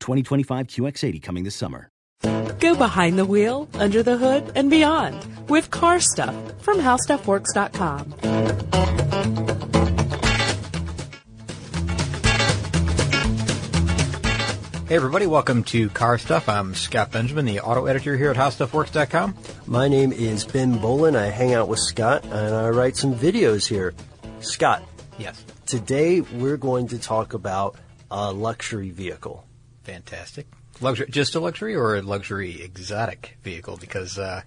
2025 QX80 coming this summer. Go behind the wheel, under the hood, and beyond with car stuff from howstuffworks.com. Hey everybody, welcome to Car Stuff. I'm Scott Benjamin, the auto editor here at HowStuffWorks.com. My name is Ben Bowlin. I hang out with Scott and I write some videos here. Scott, Yes, today we're going to talk about a luxury vehicle. Fantastic. Luxury, just a luxury or a luxury exotic vehicle? Because uh,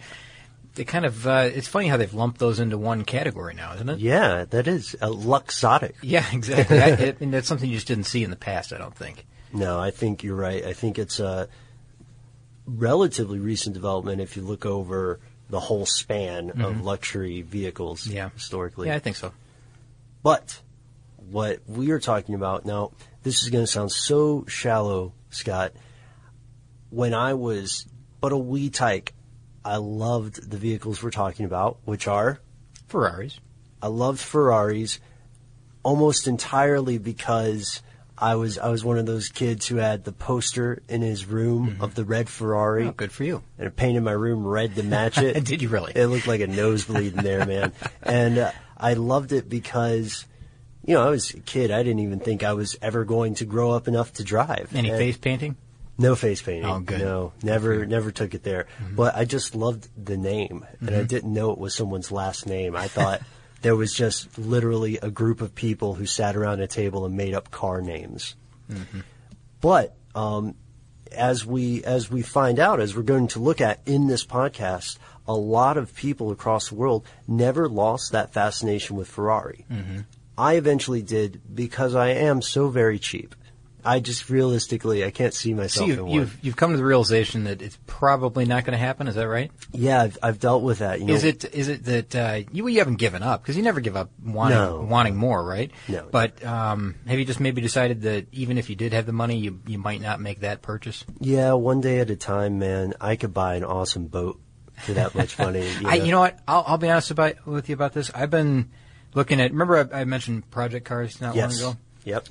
they kind of, uh, it's funny how they've lumped those into one category now, isn't it? Yeah, that is a luxotic. Yeah, exactly. I, it, and that's something you just didn't see in the past, I don't think. No, I think you're right. I think it's a relatively recent development if you look over the whole span of luxury vehicles Mm-hmm. Yeah. historically. Yeah, I think so. But what we are talking about now, this is going to sound so shallow, Scott. When I was but a wee tyke, I loved the vehicles we're talking about, which are Ferraris. I loved Ferraris almost entirely because I was I was one of those kids who had the poster in his room of the red Ferrari. Oh, good for you. And it painted my room red to match it. Did you really? It looked like a nosebleed in there, man. And uh, I loved it because, you know, I was a kid. I didn't even think I was ever going to grow up enough to drive. Any And- face painting? No face painting. Oh, good. Mm-hmm. No, never, never took it there. But I just loved the name, and Mm-hmm. I didn't know it was someone's last name. I thought there was just literally a group of people who sat around a table and made up car names. Mm-hmm. But um, as we as we find out, as we're going to look at in this podcast, a lot of people across the world never lost that fascination with Ferrari. Mm-hmm. I eventually did because I am so very cheap. I just realistically I can't see So myself you, in one. you've, you've come to the realization that it's probably not going to happen, is that right? Yeah, I've, I've dealt with that. You know, Is it is it that uh, you you haven't given up because you never give up wanting No. wanting more, right? No. But um, have you just maybe decided that even if you did have the money, you you might not make that purchase? Yeah, one day at a time, man. I could buy an awesome boat for that much money. You I know? you know what? I'll I'll be honest about with you about this. I've been looking at. Remember I, I mentioned project cars not yes. long ago. Yep.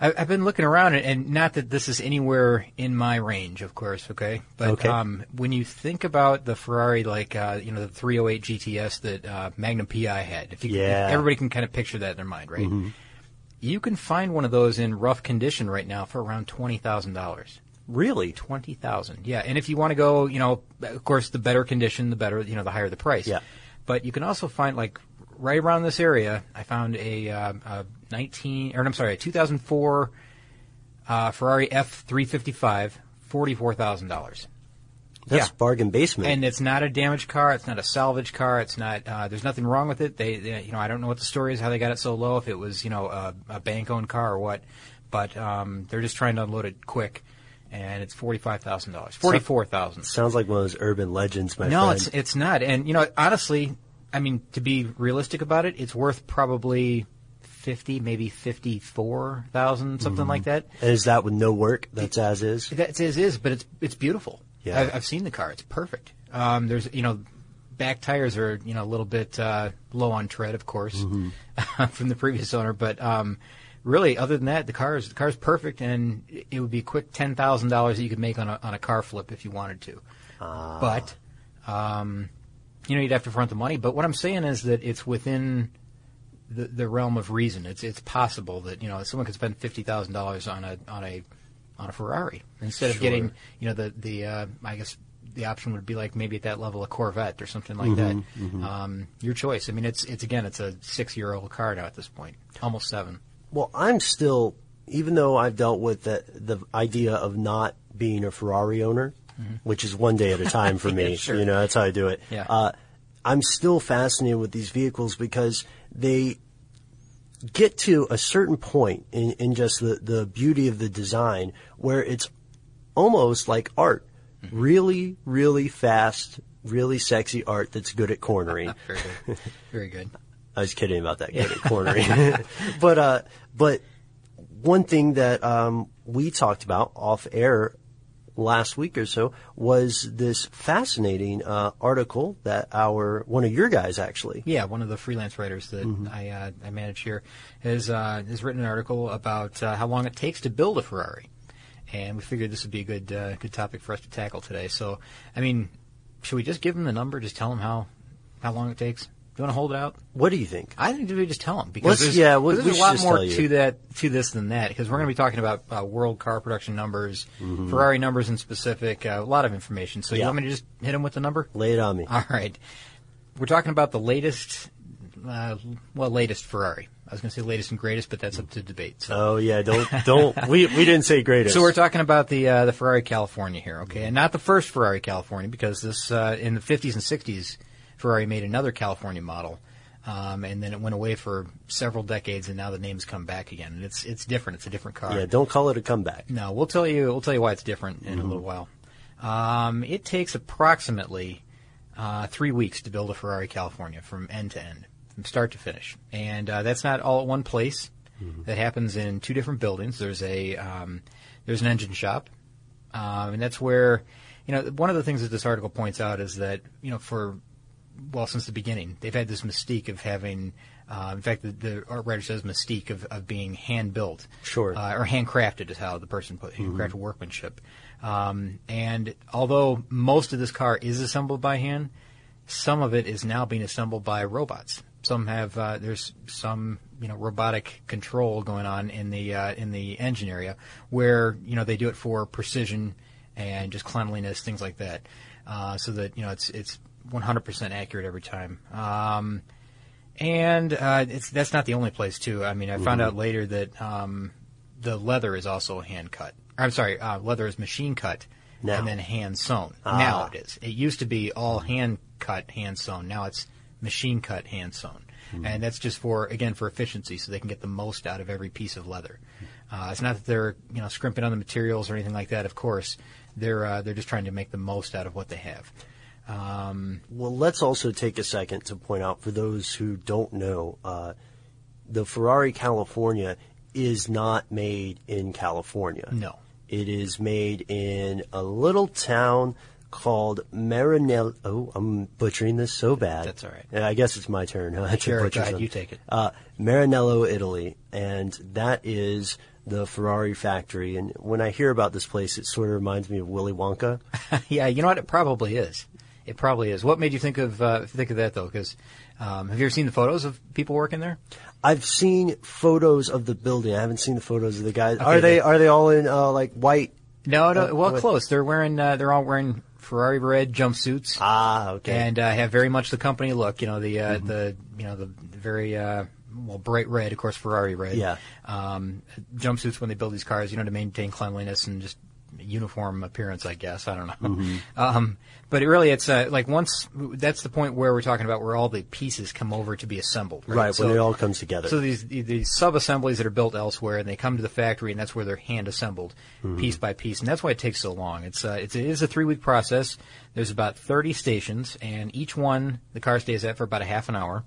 I, I've been looking around, and, and not that this is anywhere in my range, of course, okay? But Okay. Um, when you think about the Ferrari, like uh, you know the 308 GTS that uh, Magnum PI had, if you, Yeah. everybody can kind of picture that in their mind, right? You can find one of those in rough condition right now for around twenty thousand dollars. Really? Twenty thousand, yeah. And if you want to go, you know, of course, the better condition, the better, you know, the higher the price. Yeah. But you can also find like right around this area. I found a, uh, a nineteen, or I'm sorry, a 2004 uh, Ferrari F355, forty-four thousand dollars. That's Yeah. bargain basement. And it's not a damaged car. It's not a salvage car. It's not. Uh, there's nothing wrong with it. They, they, you know, I don't know what the story is, how they got it so low. If it was, you know, a, a bank-owned car or what, but um, they're just trying to unload it quick, and it's forty-five thousand dollars, forty-four thousand. Sounds like one of those urban legends, my No, friend. it's it's not. And you know, honestly, I mean, to be realistic about it, it's worth probably fifty, maybe fifty-four thousand, something like that. And is that with no work? That's as is. That's as is, but it's it's beautiful. Yeah. I've, I've seen the car; it's perfect. Um, there's you know, back tires are you know a little bit uh, low on tread, of course, from the previous owner, but um, really, other than that, the car is the car's perfect, and it- it would be a quick ten thousand dollars that you could make on a on a car flip if you wanted to. But um, you know, you'd have to front the money. But what I'm saying is that it's within the, the realm of reason. It's it's possible that you know someone could spend fifty thousand dollars on a on a on a Ferrari instead of Sure. getting you know the the uh, I guess the option would be like maybe at that level a Corvette or something like Mm-hmm, that. Um, your choice. I mean, it's it's again it's a six year old car now at this point, almost seven. Well, I'm still, even though I've dealt with the, the idea of not being a Ferrari owner, which is one day at a time for me. Mm-hmm. Yeah, sure. You know, that's how I do it. Yeah. Uh, I'm still fascinated with these vehicles because they get to a certain point in, in just the, the beauty of the design where it's almost like art. Mm-hmm. Really, really fast, really sexy art that's good at cornering. Very good. Very good. I was kidding about that good at cornering. but uh, but one thing that um, we talked about off air last week or so was this fascinating uh, article that our one of your guys actually Yeah, one of the freelance writers that Mm-hmm. I uh, I manage here has uh, has written an article about uh, how long it takes to build a Ferrari, and we figured this would be a good uh, good topic for us to tackle today. So, I mean, should we just give him the number? Just tell him how how long it takes. You want to hold it out? What do you think? I think we just tell them because there's, yeah, we- because we there's a lot more to that to this than that because we're going to be talking about uh, world car production numbers, Ferrari numbers in specific, uh, a lot of information. So you Mm-hmm. Yeah. want me to just hit them with the number? Lay it on me. All right. We're talking about the latest, uh, well, latest Ferrari. I was going to say latest and greatest, but that's up to debate. So, Oh yeah, don't don't we we didn't say greatest. so we're talking about the uh, the Ferrari California here, okay, and not the first Ferrari California because this uh, in the 50s and 60s, Ferrari made another California model, um, and then it went away for several decades, and now the name's come back again, and it's it's different. It's a different car. yeah, don't call it a comeback. No, we'll tell you. We'll tell you why it's different in a little while. Um, it takes approximately uh, three weeks to build a Ferrari California from end to end, from start to finish, and uh, that's not all at one place. That happens in two different buildings. There's a um, there's an engine shop, um, and that's where you know one of the things that this article points out is that you know for well since the beginning they've had this mystique of having. Uh, in fact, the, the art writer says mystique of, of being hand built, Sure. uh, or handcrafted is how the person put handcrafted workmanship. Um, and although most of this car is assembled by hand, some of it is now being assembled by robots. Some have uh, there's some you know robotic control going on in the uh, in the engine area where you know they do it for precision and just cleanliness things like that, uh, so that you know it's it's 100% accurate every time. Um, and uh, it's that's not the only place too. I mean, I found out later that um, the leather is also hand cut. I'm sorry, uh, leather is machine cut and then hand sewn. Now it is. It used to be all hand cut, hand sewn. Now it's machine cut, hand sewn, and that's just for again for efficiency, so they can get the most out of every piece of leather. Uh, it's not that they're you know scrimping on the materials or anything like that. Of course, they're uh, they're just trying to make the most out of what they have. Um, Well, let's also take a second to point out for those who don't know, uh, the Ferrari California is not made in California. No. It is made in a little town called Maranello. Oh, I'm butchering this so bad. That's all right. I guess it's my turn huh, to Sure, butcher go ahead, you take it. Uh, Maranello, Italy, and that is the Ferrari factory. And when I hear about this place, it sort of reminds me of Willy Wonka. yeah, you know what? It probably is. It probably is. What made you think of uh, think of that though? Because um, have you ever seen the photos of people working there? I've seen photos of the building. I haven't seen the photos of the guys. Okay, are they they- are they all in uh, like white? No, no. Uh, well, what- close. They're wearing. Uh, they're all wearing Ferrari red jumpsuits. Ah, okay. Mm-hmm. and uh, have very much the company look. You know the uh, the you know the very uh, well bright red, of course, Ferrari red. Yeah. Um, jumpsuits when they build these cars, you know, to maintain cleanliness and just uniform appearance. I guess I don't know. Mm-hmm. Um, but it really, it's uh, like once that's the point where we're talking about where all the pieces come over to be assembled. Right. right So- when it all comes together. so these these sub assemblies that are built elsewhere, and they come to the factory, and that's where they're hand assembled, piece by piece, and that's why it takes so long. It's uh, it's it is a three week process. There's about 30 stations, and each one the car stays at for about a half an hour,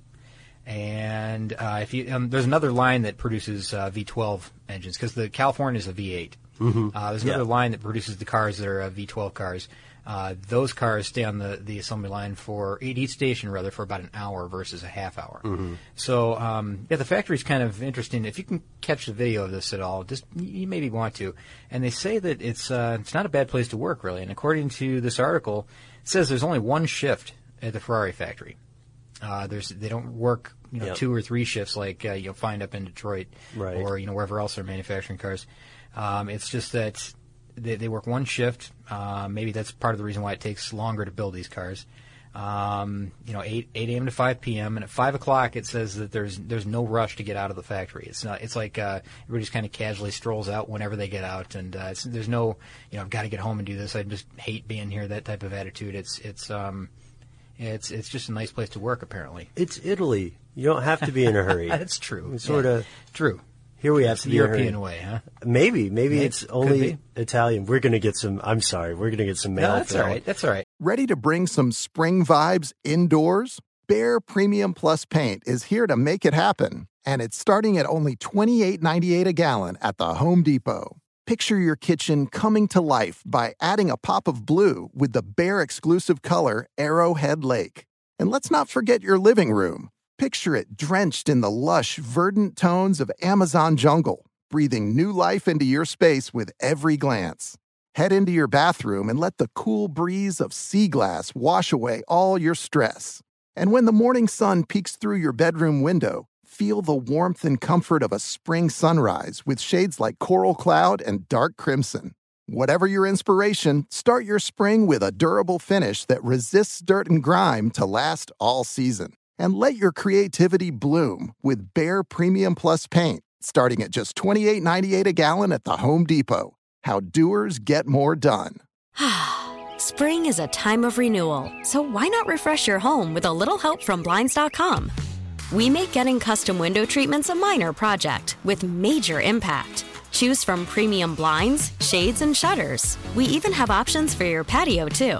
And uh, if you um, there's another line that produces uh, V12 engines because the California is a V8. Uh, there's another Yeah. line that produces the cars that are uh, V12 cars. Uh, those cars stay on the, the assembly line for at each station rather for about an hour versus a half hour. So um, yeah, the factory's kind of interesting. If you can catch the video of this at all, just you maybe want to. And they say that it's uh, it's not a bad place to work really. And according to this article, it says there's only one shift at the Ferrari factory. Uh, there's they don't work you know Yep. two or three shifts like uh, you'll find up in Detroit Right. or you know wherever else they're manufacturing cars. Um, it's just that they, they work one shift. Uh, maybe that's part of the reason why it takes longer to build these cars. Um, you know, eight eight a.m. to five p.m. and at five o'clock it says that there's there's no rush to get out of the factory. It's not. It's like uh, everybody just kind of casually strolls out whenever they get out, and uh, it's, there's no you know I've got to get home and do this. I just hate being here. That type of attitude. It's it's um, it's it's just a nice place to work apparently. It's Italy. You don't have to be in a hurry. That's true. It's sorta- true. Here we have It's to the be European way, huh? Maybe, maybe May- it's only. Italian. We're going to get some. I'm sorry, we're going to get some mail. No, that's for all that right. one. That's all right. Ready to bring some spring vibes indoors? Behr Premium Plus Paint is here to make it happen, and it's starting at only $28.98 a gallon at the Home Depot. Picture your kitchen coming to life by adding a pop of blue with the Behr exclusive color Arrowhead Lake. And let's not forget your living room. Picture it drenched in the lush, verdant tones of Amazon jungle, breathing new life into your space with every glance. Head into your bathroom and let the cool breeze of sea glass wash away all your stress. And when the morning sun peeks through your bedroom window, feel the warmth and comfort of a spring sunrise with shades like coral cloud and dark crimson. Whatever your inspiration, start your spring with a durable finish that resists dirt and grime to last all season. And let your creativity bloom with Behr Premium Plus paint, starting at just $28.98 a gallon at the Home Depot. How doers get more done. Spring is a time of renewal, so why not refresh your home with a little help from Blinds.com? We make getting custom window treatments a minor project with major impact. Choose from premium blinds, shades, and shutters. We even have options for your patio, too.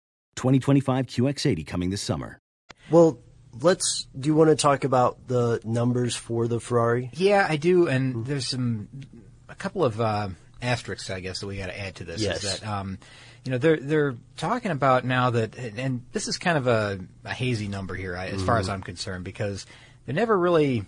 2025 QX80 coming this summer. Well, let's. Do you want to talk about the numbers for the Ferrari? Yeah, I do, and there's some a couple of uh, asterisks, I guess, that we got to add to this. Yes. Is that um, you know they're they're talking about now that, and this is kind of a, a hazy number here, I- as far as I'm concerned, because they never really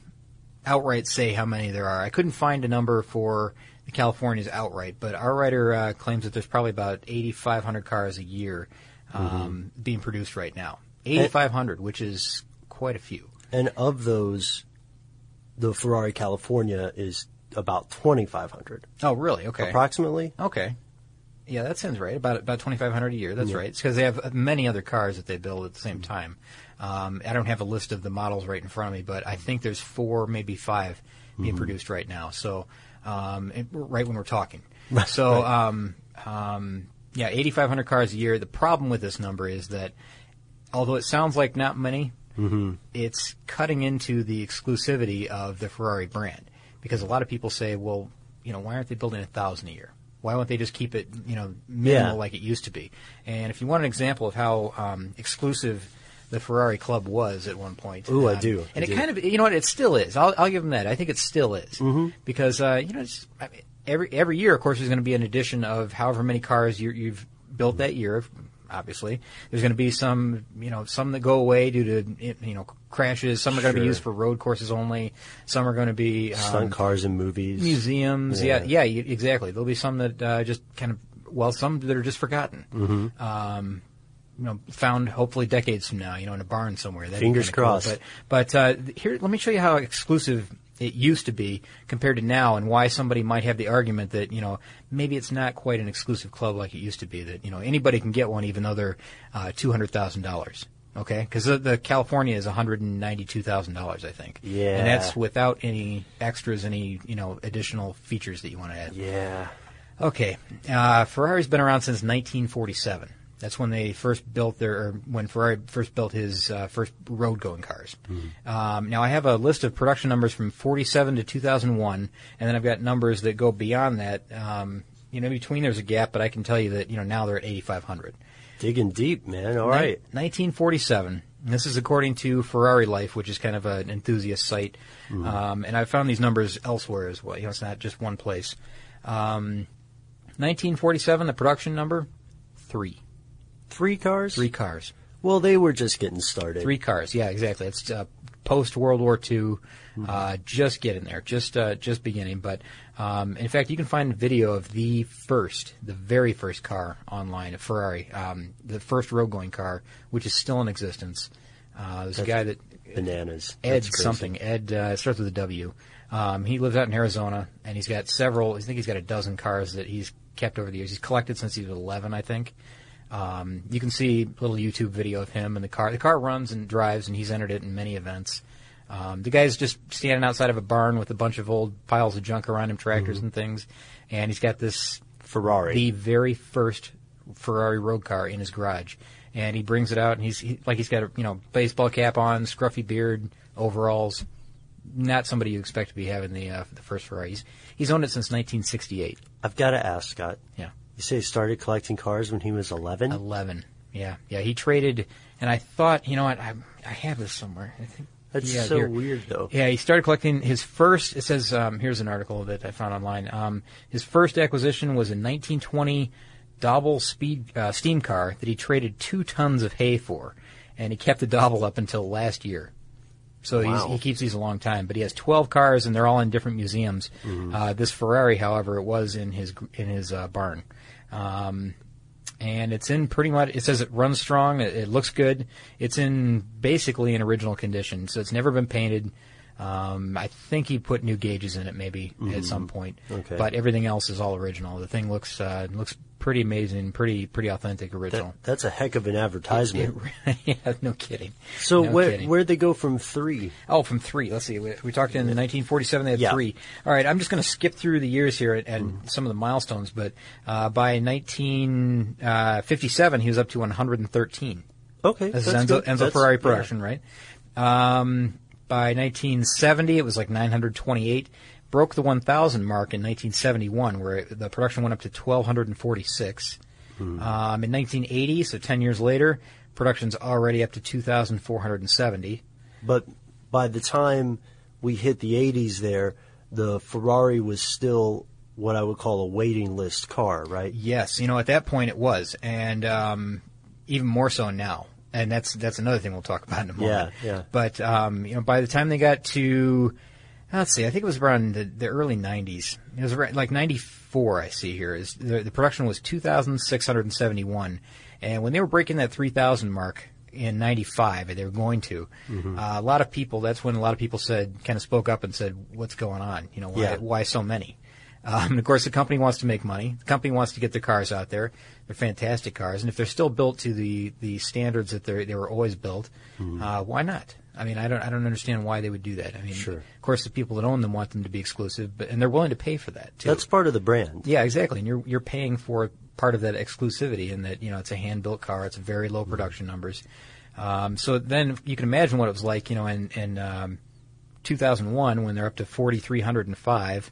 outright say how many there are. I couldn't find a number for the Californias outright, but our writer uh, claims that there's probably about 8,500 cars a year um, being produced right now. 8,500, which is quite a few. And of those, the Ferrari California is about 2,500 Oh, really? Okay. approximately. Okay. Yeah, that sounds right. About about twenty five hundred a year. That's right. It's because they have many other cars that they build at the same time. Um, I don't have a list of the models right in front of me, but I think there's four, maybe five being produced right now. So um, right when we're talking. So, um, um, yeah, 8,500 cars a year. The problem with this number is that although it sounds like not many, it's cutting into the exclusivity of the Ferrari brand because a lot of people say, well, you know, why aren't they building a thousand a year? Why won't they just keep it, you know, minimal Yeah. like it used to be? And if you want an example of how um, exclusive the Ferrari club was at one point, Ooh, I um, do. and I it do. kind of, you know what, it still is. I'll, I'll give them that. I think it still is Mm-hmm. because uh, you know, it's, I mean, every every year, of course, there's going to be an addition of however many cars you, you've built that year. Obviously, there's going to be some, you know, some that go away due to you know crashes. Some are going to be used for road courses only. Some are going to be um, Stunt cars in movies. museums. Yeah, Yeah. yeah, exactly. There'll be some that uh, just kind of well, some that are just forgotten. Mm-hmm. Um, you know, found hopefully decades from now. You know, in a barn somewhere. That'd Fingers kinda cool. crossed. But but uh, here, let me show you how exclusive it used to be compared to now, and why somebody might have the argument that you know maybe it's not quite an exclusive club like it used to be. That you know anybody can get one, even though they're uh, two hundred thousand dollars. Okay, because the, the California is one hundred and ninety-two thousand dollars, I think. Yeah. and that's without any extras, any you know additional features that you want to add. Yeah. Okay, uh, Ferrari's been around since 1947. That's when they first built their, or when Ferrari first built his uh, first road-going cars. Um, now I have a list of production numbers from 47 to 2001, and then I've got numbers that go beyond that. Um, you know, between there's a gap, but I can tell you that you know now they're at 8,500. Digging deep, man. All right. 1947. This is according to Ferrari Life, which is kind of an enthusiast site, um, and I found these numbers elsewhere as well. You know, it's not just one place. Um, 1947, the production number, three, Three cars? three cars, Well, they were just getting started. three cars. Yeah, exactly. It's uh, post World War II, uh, just getting there, just uh, just beginning. But um, in fact, you can find video of the first, the very first car online, a Ferrari, um, the first road going car, which is still in existence. Uh, there's a guy that Bananas. Ed That's something. Ed uh, starts with a W. Um, he lives out in Arizona, and he's got several. I think he's got a dozen cars that he's kept over the years. He's collected since he was 11, I think. Um, you can see a little YouTube video of him and the car. The car runs and drives, and he's entered it in many events. Um, the guy's just standing outside of a barn with a bunch of old piles of junk around him, tractors and things, and he's got this Ferrari. the very first Ferrari road car in his garage, and he brings it out, and he's he, like he's got a you know baseball cap on, scruffy beard, overalls. Not somebody you expect to be having the uh, the first Ferrari. He's, he's owned it since 1968. I've got to ask, Scott. Yeah, You say he started collecting cars when he was 11? 11. Yeah, yeah. He traded, and I thought, you know what, I I have this somewhere. I think That's yeah, so here. weird, though. Yeah, he started collecting his first. It says um, here's an article that I found online. Um, his first acquisition was a 1920 Doble speed uh, steam car that he traded two tons of hay for, and he kept the Doble up until last year. So Wow. he's, he keeps these a long time. But he has 12 cars, and they're all in different museums. Mm-hmm. Uh, this Ferrari, however, it was in his in his uh, barn. Um, and it's in pretty much. It says it runs strong. It, it looks good. It's in basically in original condition, so it's never been painted. Um, I think he put new gauges in it maybe at some point, Mm-hmm. Okay. but everything else is all original. The thing looks uh, looks pretty amazing, pretty pretty authentic, original. That, that's a heck of an advertisement. yeah, no kidding. so No where kidding. where'd they go from three? Oh, from three. Let's see. We, we talked in 1947. They had Yeah. three. All right. I'm just going to skip through the years here and, and some of the milestones. But uh, by 1957, he was up to 113. Okay, This that's is Enzo. Enzo That's- Ferrari yeah. production, right? Um, by 1970, it was like 928. Broke the 1,000 mark in 1971, where it, the production went up to 1,246. Hmm. Um, in 1980, so 10 years later, production's already up to 2,470. But by the time we hit the 80s there, the Ferrari was still what I would call a waiting list car, right? Yes, you know, at that point it was, and um, even more so now. And that's that's another thing we'll talk about in a moment. Yeah, yeah. But um, you know, by the time they got to, let's see, I think it was around the, the early '90s. It was around, like '94. I see here is the, the production was 2,671, and when they were breaking that 3,000 mark in '95, they were going to. Mm-hmm. Uh, a lot of people. That's when a lot of people said, kind of spoke up and said, "What's going on? You know, why, Yeah. why so many?" Um, and of course, the company wants to make money. The company wants to get their cars out there. They're fantastic cars, and if they're still built to the, the standards that they they were always built, uh, why not? I mean, I don't I don't understand why they would do that. I mean, Sure. of course, the people that own them want them to be exclusive, but and they're willing to pay for that too. That's part of the brand. Yeah, exactly. And you're you're paying for part of that exclusivity in that you know it's a hand built car. It's very low production numbers. Um, so then you can imagine what it was like, you know, in in um, 2001 when they're up to 4,305,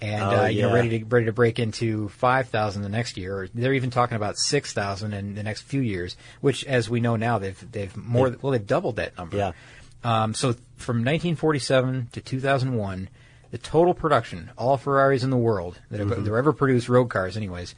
and Oh, uh, you know ready to ready to break into 5,000 the next year. Or they're even talking about 6,000 in the next few years, which, as we know now, they've they've more well they've doubled that number. Yeah. Um, so from 1947 to 2001, the total production, all Ferraris in the world that have, that ever produced road cars, anyways,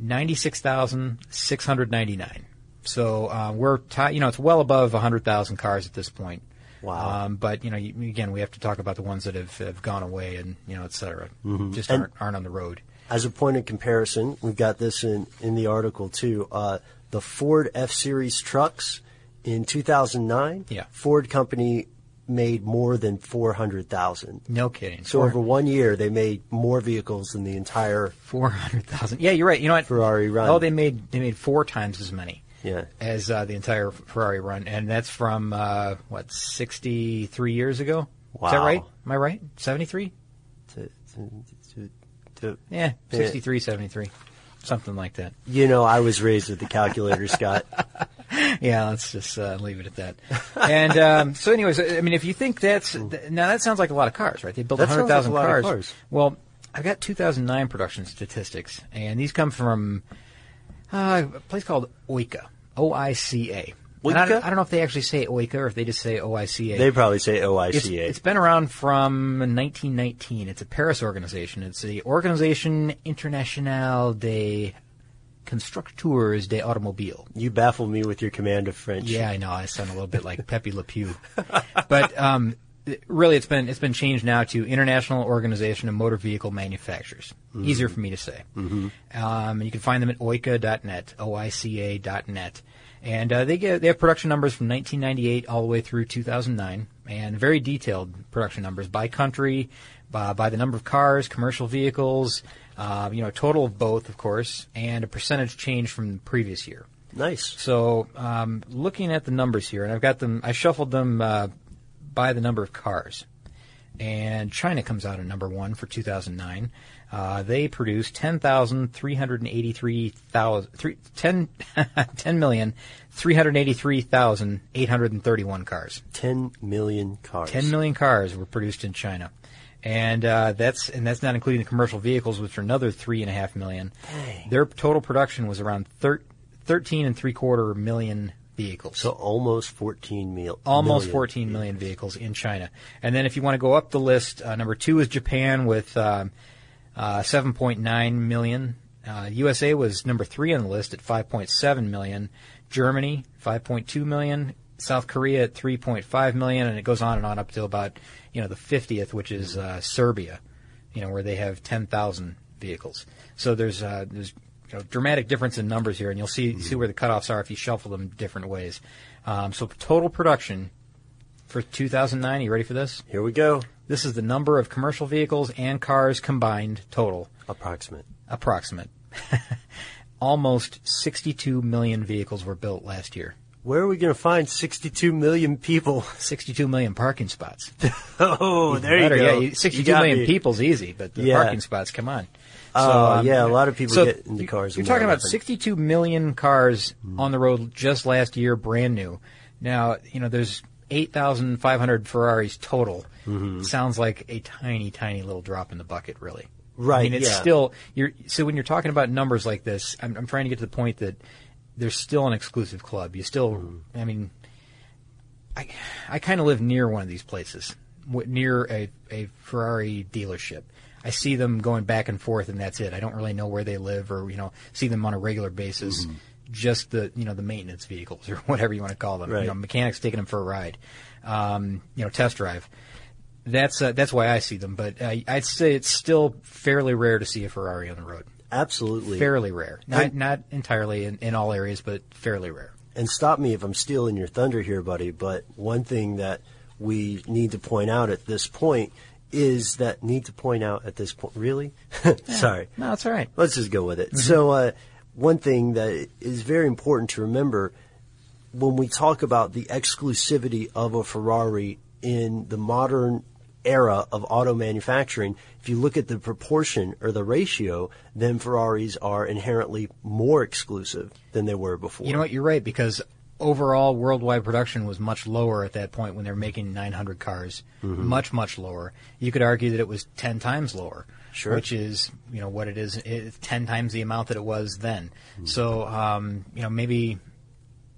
96,699. So uh, we're ti you know it's well above 100,000 cars at this point. Wow. Um, but you know, you, again, we have to talk about the ones that have, have gone away and you know, et cetera, just And- aren't aren't on the road. As a point of comparison, we've got this in, in the article too. Uh, the Ford F Series trucks in 2009, Yeah. Ford company made more than 400,000. No kidding. So over one year, they made more vehicles than the entire. Four hundred thousand. Yeah, you're right. You know what? Ferrari run. Oh, they made they made four times as many. Yeah. As uh, the entire Ferrari run, and that's from uh, what sixty three years ago. Wow. Is that right? Am I right? Seventy three? To, to, to, to, Yeah, 63, 73. something like that. you know, I was raised with the calculator, Scott. Yeah, let's just uh, leave it at that. And um, so, anyways, I mean, if you think that's th- now that sounds like a lot of cars, right? They built That hundred thousand like a lot of cars. cars. Well, I've got 2009 production statistics, and these come from uh, a place called Oika, O I C A. I don't, I don't know if they actually say Oika or if they just say O I C A. They probably say It's, OICA. it's been around from 1919. It's a Paris organization. It's the Organisation Internationale des Constructeurs de Automobiles. you baffle me with your command of French. Yeah, I know. I sound a little bit like Pepe Le Pew, but um, really, it's been it's been changed now to International Organization of Motor Vehicle Manufacturers. Easier for me to say. Mm-hmm. Um, you can find them at oica.net, o-i-c-a.net, and uh, they get they have production numbers from 1998 all the way through 2009, and very detailed production numbers by country, by, by the number of cars, commercial vehicles, uh, you know, total of both, of course, and a percentage change from the previous year. Nice. So, um, looking at the numbers here, and I've got them, I shuffled them uh, by the number of cars. And China comes out at number one for 2009. Uh, they produced 10,383,000, 10, 10,383,831 cars. 10 million cars. 10 million cars were produced in China. And uh, that's and that's not including the commercial vehicles, which are another three and a half million. Their total production was around thir- thirteen and three quarter million vehicles. So almost 14 mil- almost million. 14 million vehicles in China. And then if you want to go up the list, uh, number two is Japan with um, uh, 7.9 million. Uh, USA was number three on the list at 5.7 million. Germany 5.2 million. South Korea at 3.5 million, and it goes on and on up to about you know the 50th, which is uh, Serbia, you know where they have 10,000 vehicles. So there's uh, there's you know, dramatic difference in numbers here, and you'll see see where the cutoffs are if you shuffle them different ways. Um, so total production for 2009. Are You ready for this? Here we go. This is the number of commercial vehicles and cars combined total, Approximate. approximate. Almost 62 million vehicles were built last year. Where are we going to find 62 million people? 62 million parking spots. Oh, there Better, you go. Yeah, you- You 62 million me. people's easy, but the Yeah. parking spots, come on. Oh, um, yeah, a lot of people so get into cars You're talking about often. 62 million cars hmm. on the road just last year, brand new. Now, you know, there's 8,500 Ferraris total. Mm-hmm. Sounds like a tiny, tiny little drop in the bucket, really. Right. I mean, it's yeah. still you're. So when you're talking about numbers like this, I'm, I'm trying to get to the point that there's still an exclusive club. You still, Mm-hmm. I mean, I, I kind of live near one of these places, near a, a Ferrari dealership. I see them going back and forth, and that's it. I don't really know where they live, or you know, see them on a regular basis. Mm-hmm. Just the you know the maintenance vehicles or whatever you want to call them. Right. You know, mechanics taking them for a ride, um, you know, test drive. That's uh, that's why I see them. But uh, I'd say it's still fairly rare to see a Ferrari on the road. Absolutely. Fairly rare, not And- not entirely in, in all areas, but fairly rare. And stop me if I'm stealing your thunder here, buddy, but one thing that we need to point out at this point is that need to point out at this point. Really? Sorry. No, it's all right. Let's just go with Mm-hmm. it. So, uh, one thing that is very important to remember when we talk about the exclusivity of a Ferrari in the modern era of auto manufacturing, if you look at the proportion or the ratio, then Ferraris are inherently more exclusive than they were before. You know what? You're right because overall worldwide production was much lower at that point when they were making 900 cars, Mm-hmm. much much lower. You could argue that it was 10 times lower, Sure. which is you know what it is, it's 10 times the amount that it was then. Mm-hmm. So um, you know maybe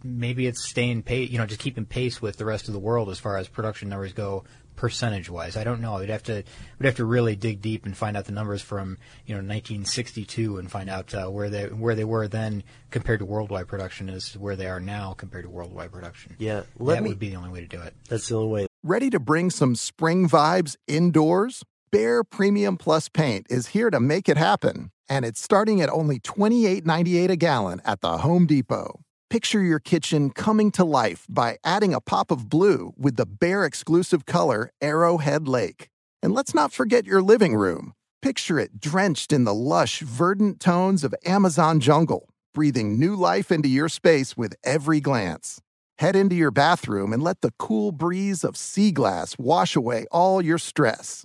maybe it's staying pace, you know, just keeping pace with the rest of the world as far as production numbers go percentage wise. I don't know. We'd have to we'd have to really dig deep and find out the numbers from you know 1962 and find out uh, where they where they were then compared to worldwide production as to where they are now compared to worldwide production. Yeah, let that me- would be the only way to do it. That's the only way. Ready to bring some spring vibes indoors? Behr Premium Plus Paint is here to make it happen, and it's starting at only $28.98 a gallon at the Home Depot. Picture your kitchen coming to life by adding a pop of blue with the Behr exclusive color Arrowhead Lake. And let's not forget your living room. Picture it drenched in the lush, verdant tones of Amazon jungle, breathing new life into your space with every glance. Head into your bathroom and let the cool breeze of sea glass wash away all your stress.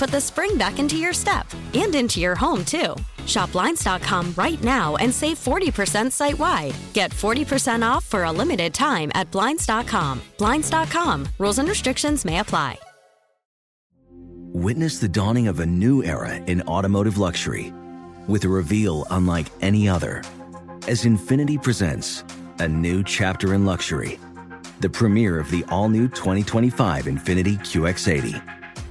put the spring back into your step and into your home, too. Shop Blinds.com right now and save 40% site wide. Get 40% off for a limited time at Blinds.com. Blinds.com. Rules and restrictions may apply. Witness the dawning of a new era in automotive luxury with a reveal unlike any other as Infiniti presents a new chapter in luxury, the premiere of the all new 2025 Infiniti QX80.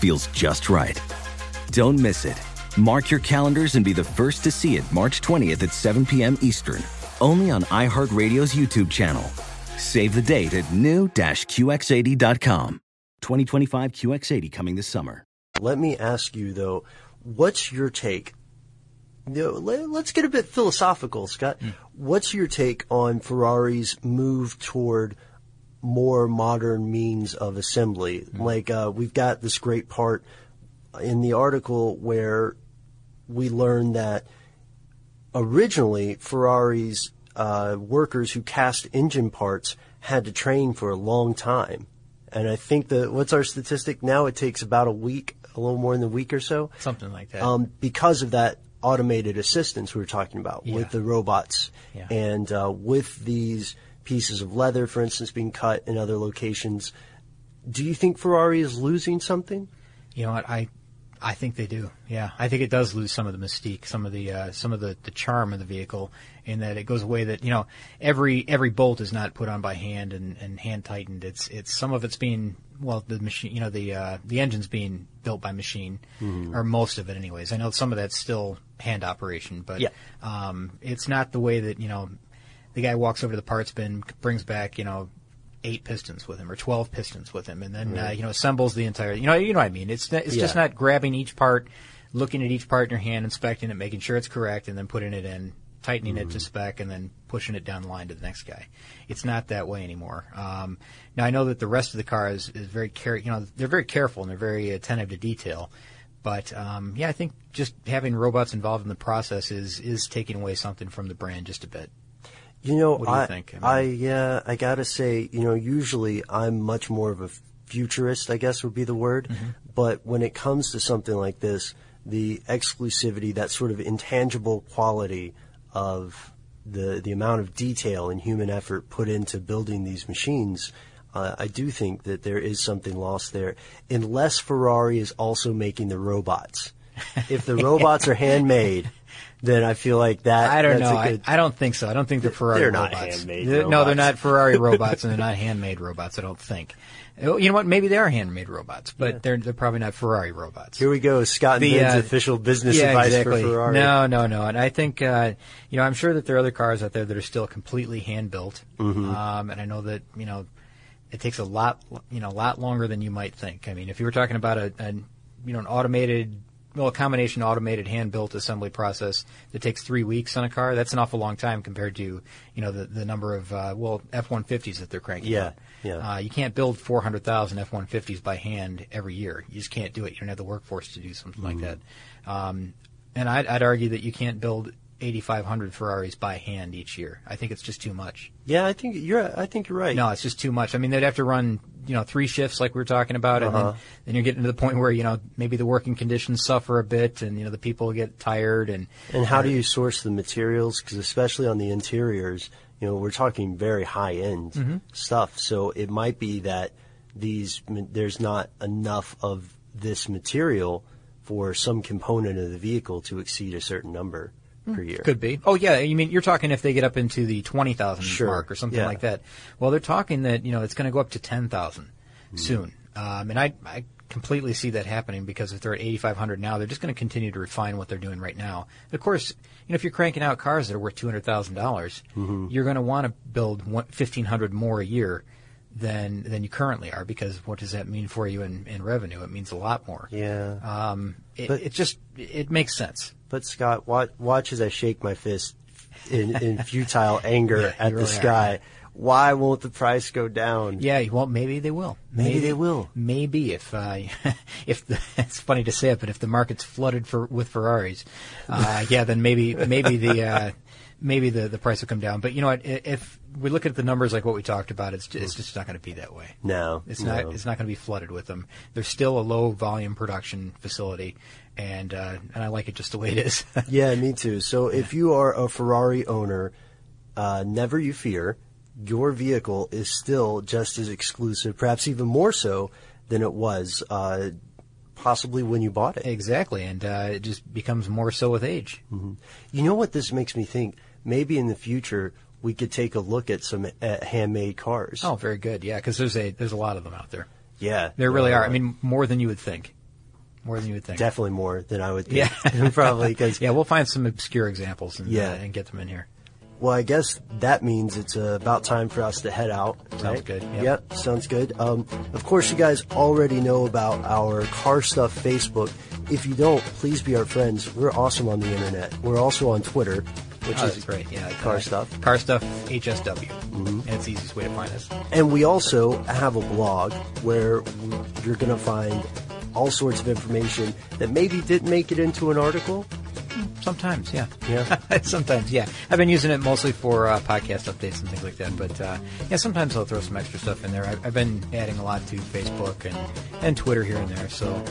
feels just right. Don't miss it. Mark your calendars and be the first to see it March 20th at 7 p.m. Eastern, only on iHeartRadio's YouTube channel. Save the date at new-QX80.com. 2025 QX80 coming this summer. Let me ask you though, what's your take? You know, let, us get a bit philosophical, Scott. Hmm. What's your take on Ferrari's move toward more modern means of assembly? Like uh, we've got this great part in the article where we learn that originally Ferrari's uh, workers who cast engine parts had to train for a long time. And I think that what's our statistic now? It takes about a week, a little more than a week or so, Something like that. um, because of that automated assistance we were talking about Yeah. with the robots Yeah. and uh, with these pieces of leather, for instance, being cut in other locations. Do you think Ferrari is losing something? You know what? I I think they do. Yeah, I think it does lose some of the mystique, some of the uh, some of the, the charm of the vehicle, in that it goes away. That you know, every every bolt is not put on by hand and, and hand tightened. It's it's some of it's being well, the machine, you know, the uh, the engine's being built by machine, or most of it, anyways. I know some of that's still hand operation, but Yeah. um, it's not the way that you know the guy walks over to the parts bin, brings back you know eight pistons with him or 12 pistons with him and then uh, you know assembles the entire you know you know what I mean? It's it's just not grabbing each part looking at each part in your hand inspecting it making sure it's correct and then putting it in tightening it to spec and then pushing it down the line to the next guy. It's not that way anymore. Um, now I know that the rest of the car is, is very care you know they're very careful and they're very attentive to detail but um, yeah I think just having robots involved in the process is is taking away something from the brand just a bit You know, What do you I, think? I mean- I yeah, I gotta say, you know, usually I'm much more of a futurist, I guess would be the word. Mm-hmm. But when it comes to something like this, the exclusivity, that sort of intangible quality of the the amount of detail and human effort put into building these machines, uh, I do think that there is something lost there, unless Ferrari is also making the robots. If the robots are handmade, then I feel like that. I don't that's know. A I, good, I don't think so. I don't think they're Ferrari They're not robots. handmade They're- No, they're not Ferrari robots, and they're not handmade robots. I don't think. Oh, You know what? Maybe they are handmade robots, but they're they're probably not Ferrari robots. Here we go, Scott The, Ben's uh, official business yeah, advice exactly. for Ferrari. No, no, no. And I think, uh, you know, I'm sure that there are other cars out there that are still completely hand built. Mm-hmm. Um, and I know that, you know, it takes a lot, you know, a lot longer than you might think. I mean, if you were talking about a, a you know, an automated, well, a combination automated hand built assembly process that takes three weeks on a car, that's an awful long time compared to, you know, the, the number of, uh, well, F-150s that they're cranking Yeah, out. yeah. Uh, you can't build 400,000 F-150s by hand every year. You just can't do it. You don't have the workforce to do something like that. Um, and I'd, I'd argue that you can't build 8,500 Ferraris by hand each year. I think it's just too much. Yeah, I think you're. I think you're right. No, it's just too much. I mean, they'd have to run, you know, three shifts like we were talking about, and Uh-huh. then, then you're getting to the point where you know maybe the working conditions suffer a bit, and you know the people get tired, and And how do you source the materials? Because especially on the interiors, you know, we're talking very high end Mm-hmm. stuff. So it might be that these there's not enough of this material for some component of the vehicle to exceed a certain number per year. Could be. Oh yeah, you mean you're talking if they get up into the twenty thousand Sure, mark or something yeah. like that. Well, they're talking that you know it's going to go up to ten thousand Hmm. soon, um, and I I completely see that happening because if they're at eighty five hundred now, they're just going to continue to refine what they're doing right now. Of course, you know if you're cranking out cars that are worth two hundred thousand dollars, Mm-hmm. you're going to want to build fifteen hundred more a year. Than than you currently are because what does that mean for you in, in revenue? It means a lot more. Yeah. Um, it, But- it just it makes sense. But Scott, watch, watch as I shake my fist in, in futile anger Yeah, at the really are. sky. Why won't the price go down? Yeah, well, maybe they will. Maybe they will. Maybe if uh, if the, it's funny to say it, but if the market's flooded for with Ferraris, uh, yeah, then maybe maybe the uh, maybe the, the price will come down. But you know what? If we look at the numbers like what we talked about, it's it's just not going to be that way. No, It's no. not. It's not going to be flooded with them. There's still a low volume production facility, and uh, and I like it just the way it is. Yeah, me too. So if you are a Ferrari owner, uh, never you fear. Your vehicle is still just as exclusive, perhaps even more so than it was uh, possibly when you bought it. exactly, and uh, it just becomes more so with age. You know what this makes me think? Maybe in the future we could take a look at some uh, handmade cars. Oh, very good. Yeah, because there's a there's a lot of them out there. yeah, There really Uh, are. I mean, more than you would think. More than you would think. definitely more than I would think. Yeah. probably because Yeah, we'll find some obscure examples and, Yeah. uh, and get them in here. Well, I guess that means it's uh, about time for us to head out. Sounds good, yep. Yep, sounds good. Um, of course, you guys already know about our Car Stuff Facebook. If you don't, please be our friends. We're awesome on the internet. We're also on Twitter, which Oh, is great. Yeah, Car Stuff. Mm-hmm. Car Stuff HSW. And it's the easiest way to find us. And we also have a blog where you're going to find all sorts of information that maybe didn't make it into an article. Sometimes, yeah. Yeah. sometimes, yeah. I've been using it mostly for uh, podcast updates and things like that. But uh, yeah, sometimes I'll throw some extra stuff in there. I've, I've been adding a lot to Facebook and, and Twitter here and there. So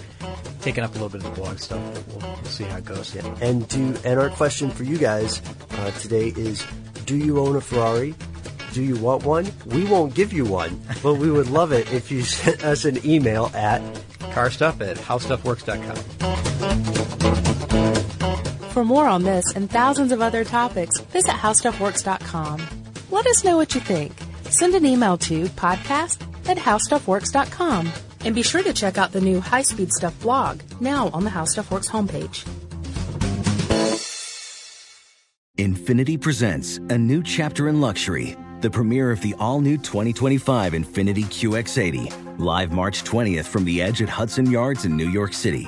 taking up a little bit of the blog stuff. But we'll, we'll see how it goes. Yeah. And do and our question for you guys uh, today is: Do you own a Ferrari? Do you want one? We won't give you one, but we would love it if you sent us an email at Car Stuff at howstuffworks.com. For more on this and thousands of other topics, visit howstuffworks.com. Let us know what you think. Send an email to podcast at howstuffworks.com. And be sure to check out the new High Speed Stuff blog, now on the How Stuff Works homepage. Infiniti presents a new chapter in luxury, the premiere of the all new 2025 Infiniti QX80, live March 20th from the edge at Hudson Yards in New York City,